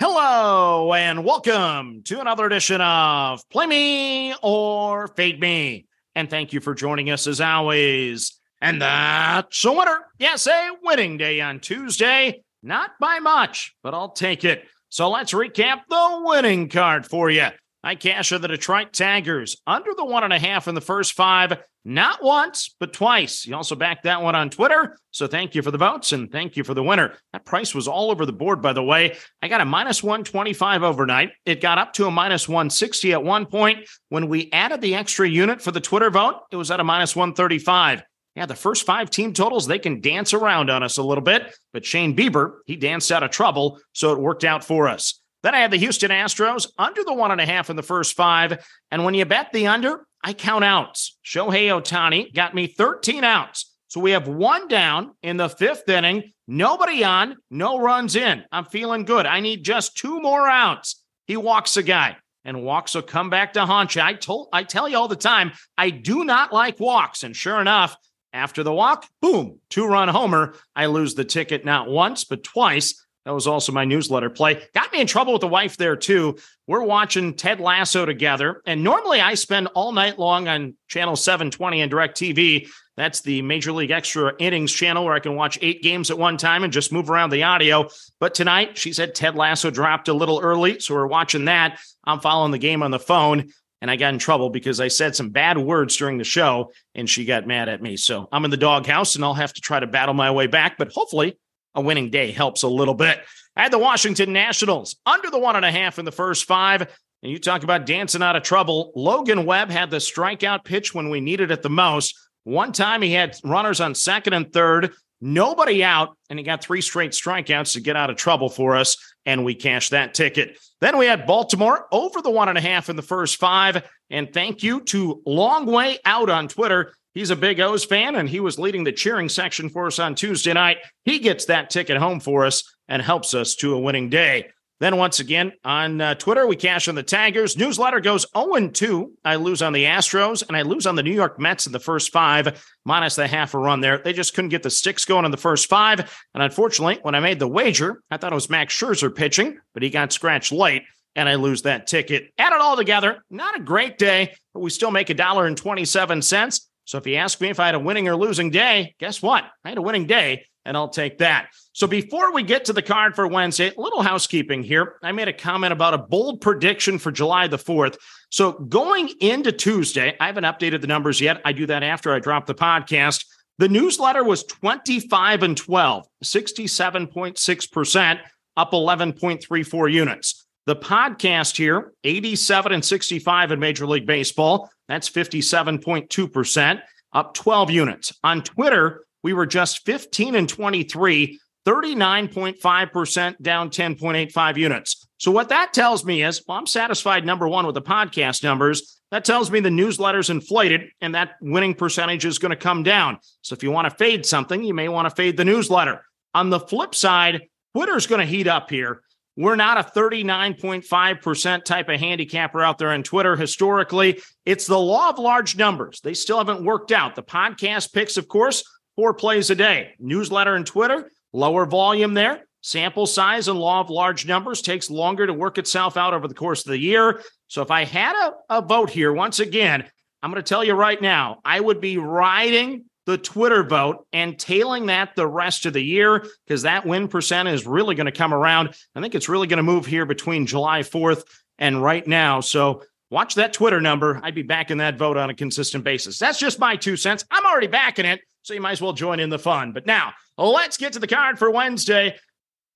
Hello and welcome to another edition of Play Me or Fade Me. And thank you for joining us as always. And that's a winner. Yes, a winning day on Tuesday. Not by much, but I'll take it. So let's recap the winning card for you. I cash the Detroit Tigers under the one and a half in the first five, not once, but twice. You also backed that one on Twitter. So thank you for the votes and thank you for the winner. That price was all over the board, by the way. I got a minus 125 overnight. It got up to a minus 160 at one point. When we added the extra unit for the Twitter vote, it was at a minus 135. Yeah, the first five team totals, they can dance around on us a little bit, but Shane Bieber, he danced out of trouble, so it worked out for us. Then I had the Houston Astros under the one and a half in the first five. And when you bet the under, I count outs. Shohei Ohtani got me 13 outs. So we have one down in the fifth inning, nobody on, no runs in. I'm feeling good. I need just two more outs. He walks a guy, and walks will come back to haunt you. I told I tell you all the time, I do not like walks. And sure enough, after the walk, boom, two run homer. I lose the ticket not once, but twice. That was also my newsletter play. Got me in trouble with the wife there too. We're watching Ted Lasso together. And normally I spend all night long on channel 720 and DirecTV. That's the Major League Extra Innings channel where I can watch eight games at one time and just move around the audio. But tonight she said Ted Lasso dropped a little early. So we're watching that. I'm following the game on the phone. And I got in trouble because I said some bad words during the show and she got mad at me. So I'm in the doghouse and I'll have to try to battle my way back. But hopefully a winning day helps a little bit. I had the Washington Nationals under the one and a half in the first five. And you talk about dancing out of trouble. Logan Webb had the strikeout pitch when we needed it the most. One time he had runners on second and third, nobody out, and he got three straight strikeouts to get out of trouble for us. And we cashed that ticket. Then we had Baltimore over the one and a half in the first five. And thank you to LongWayOut on Twitter. He's a big O's fan, and he was leading the cheering section for us on Tuesday night. He gets that ticket home for us and helps us to a winning day. Then once again on uh, Twitter, we cash on the Tigers. Newsletter goes 0 2. I lose on the Astros and I lose on the New York Mets in the first five, minus the half a run there. They just couldn't get the sticks going in the first five. And unfortunately, when I made the wager, I thought it was Max Scherzer pitching, but he got scratched late and I lose that ticket. Add it all together, not a great day, but we still make a dollar and 27 cents. So if you ask me if I had a winning or losing day, guess what? I had a winning day and I'll take that. So before we get to the card for Wednesday, a little housekeeping here. I made a comment about a bold prediction for July the 4th. So going into Tuesday, I haven't updated the numbers yet. I do that after I drop the podcast. The newsletter was 25 and 12, 67.6%, up 11.34 units. The podcast here, 87 and 65 in Major League Baseball. That's 57.2%, up 12 units. On Twitter, we were just 15 and 23, 39.5%, down 10.85 units. So, what that tells me is, well, I'm satisfied, number one, with the podcast numbers. That tells me the newsletter's inflated and that winning percentage is going to come down. So, if you want to fade something, you may want to fade the newsletter. On the flip side, Twitter's going to heat up here. We're not a 39.5% type of handicapper out there on Twitter historically. It's the law of large numbers. They still haven't worked out. The podcast picks, of course, four plays a day. Newsletter and Twitter, lower volume there. Sample size and law of large numbers takes longer to work itself out over the course of the year. So if I had a, a vote here, once again, I'm going to tell you right now, I would be riding the Twitter vote and tailing that the rest of the year because that win percent is really going to come around. I think it's really going to move here between July 4th and right now. So watch that Twitter number. I'd be backing that vote on a consistent basis. That's just my two cents. I'm already backing it. So you might as well join in the fun. But now let's get to the card for Wednesday.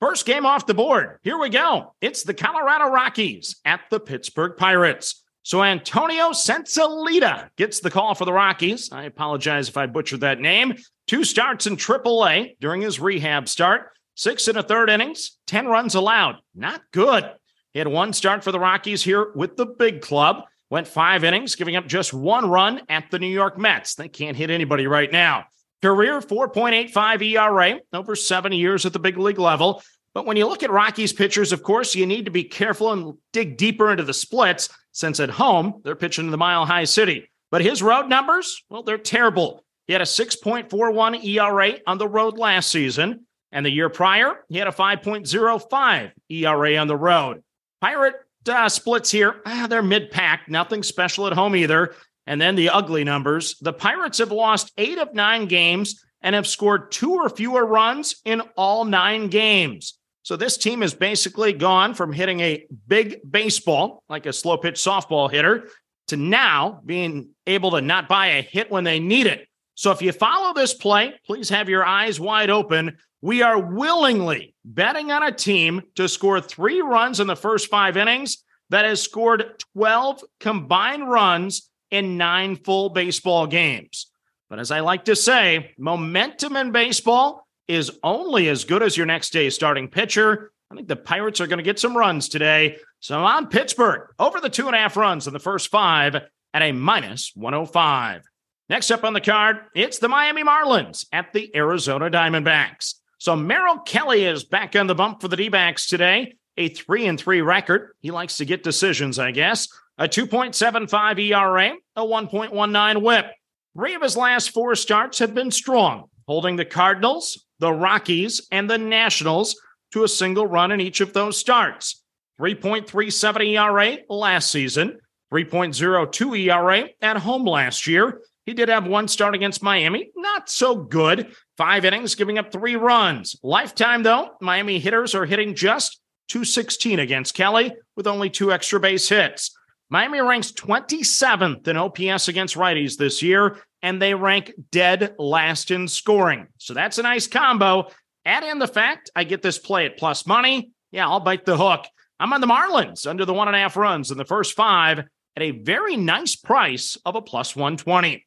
First game off the board. Here we go. It's the Colorado Rockies at the Pittsburgh Pirates. So Antonio Senzatela gets the call for the Rockies. I apologize if I butchered that name. Two starts in AAA during his rehab start. Six and a third innings, 10 runs allowed. Not good. He had one start for the Rockies here with the big club. Went five innings, giving up just one run at the New York Mets. They can't hit anybody right now. Career 4.85 ERA over seven years at the big league level. But when you look at Rockies pitchers, of course, you need to be careful and dig deeper into the splits since at home they're pitching in the Mile High City. But his road numbers, well, they're terrible. He had a 6.41 ERA on the road last season, And the year prior, he had a 5.05 ERA on the road. Pirate uh, splits here, ah, they're mid pack, nothing special at home either. And then the ugly numbers the Pirates have lost eight of nine games and have scored two or fewer runs in all nine games. So this team has basically gone from hitting a big baseball, like a slow pitch softball hitter, to now being able to not buy a hit when they need it. So if you follow this play, please have your eyes wide open. We are willingly betting on a team to score three runs in the first five innings that has scored 12 combined runs in nine full baseball games. But as I like to say, momentum in baseball is only as good as your next day's starting pitcher. I think the Pirates are going to get some runs today. So on Pittsburgh, over the two and a half runs in the first five at a minus 105. Next up on the card, it's the Miami Marlins at the Arizona Diamondbacks. So Merrill Kelly is back on the bump for the D backs today, a 3 and 3 record. He likes to get decisions, I guess. A 2.75 ERA, a 1.19 whip. Three of his last four starts have been strong, holding the Cardinals, the Rockies, and the Nationals to a single run in each of those starts. 3.37 ERA last season, 3.02 ERA at home last year. He did have one start against Miami, not so good. Five innings, giving up three runs. Lifetime, though, Miami hitters are hitting just 216 against Kelly with only two extra base hits. Miami ranks 27th in OPS against righties this year, and they rank dead last in scoring. So that's a nice combo. Add in the fact I get this play at plus money. Yeah, I'll bite the hook. I'm on the Marlins under the one and a half runs in the first five at a very nice price of a plus 120.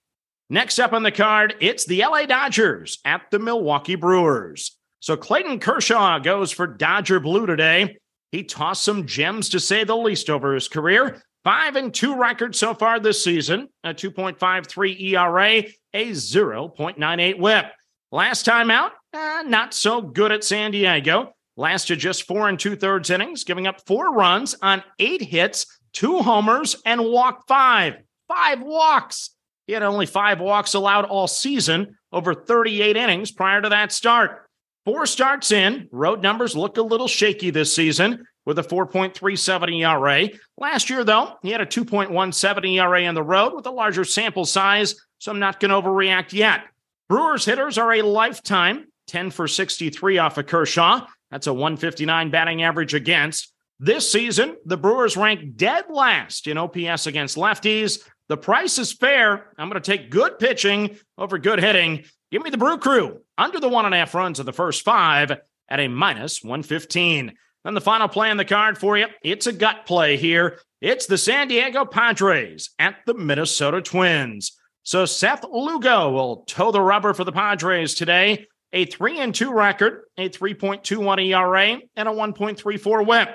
Next up on the card, it's the LA Dodgers at the Milwaukee Brewers. So Clayton Kershaw goes for Dodger Blue today. He tossed some gems to say the least over his career. Five and two record so far this season, a 2.53 ERA, a 0.98 whip. Last time out, eh, not so good at San Diego. Lasted just four and two thirds innings, giving up four runs on eight hits, two homers, and walked five. Five walks. He had only five walks allowed all season over 38 innings prior to that start. Four starts in, road numbers look a little shaky this season with a 4.37 ERA. Last year, though, he had a 2.17 ERA on the road with a larger sample size, so I'm not going to overreact yet. Brewers hitters are a lifetime 10 for 63 off of Kershaw. That's a 159 batting average against. This season, the Brewers rank dead last in OPS against lefties. The price is fair. I'm going to take good pitching over good hitting. Give me the Brew Crew under the one and a half runs of the first five at a minus 115. Then the final play on the card for you. It's a gut play here. It's the San Diego Padres at the Minnesota Twins. So Seth Lugo will toe the rubber for the Padres today. A 3 and 2 record, a 3.21 ERA, and a 1.34 whip.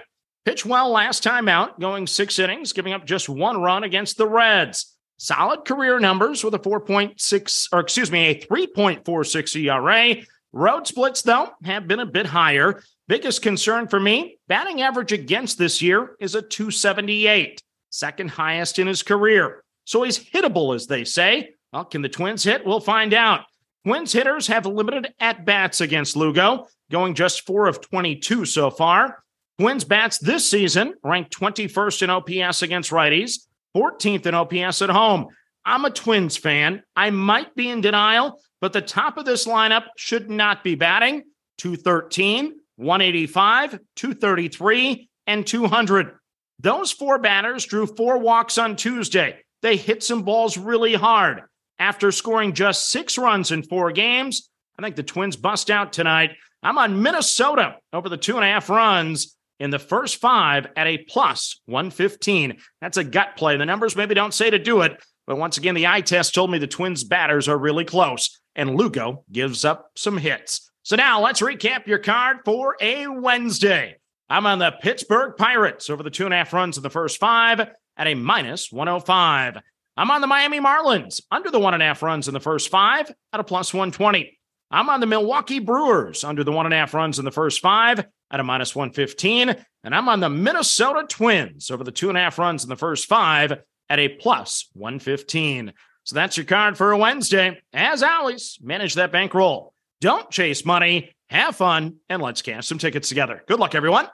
Pitched well last time out, going six innings, giving up just one run against the Reds. Solid career numbers with a 4.6, or excuse me, a 3.46 ERA. Road splits, though, have been a bit higher. Biggest concern for me batting average against this year is a 278, second highest in his career. So he's hittable, as they say. Well, can the Twins hit? We'll find out. Twins hitters have limited at bats against Lugo, going just four of 22 so far. Twins bats this season ranked 21st in OPS against righties, 14th in OPS at home. I'm a Twins fan. I might be in denial, but the top of this lineup should not be batting 213, 185, 233, and 200. Those four batters drew four walks on Tuesday. They hit some balls really hard. After scoring just six runs in four games, I think the Twins bust out tonight. I'm on Minnesota over the two and a half runs in the first five at a plus 115. That's a gut play. The numbers maybe don't say to do it, but once again, the eye test told me the Twins batters are really close, and Lugo gives up some hits. So now let's recap your card for a Wednesday. I'm on the Pittsburgh Pirates over the two and a half runs in the first five at a minus 105. I'm on the Miami Marlins under the one and a half runs in the first five at a plus 120. I'm on the Milwaukee Brewers under the one and a half runs in the first five at a minus 115. And I'm on the Minnesota Twins over the two and a half runs in the first five at a plus 115. So that's your card for a Wednesday. As always, manage that bankroll. Don't chase money, have fun, and let's cash some tickets together. Good luck, everyone.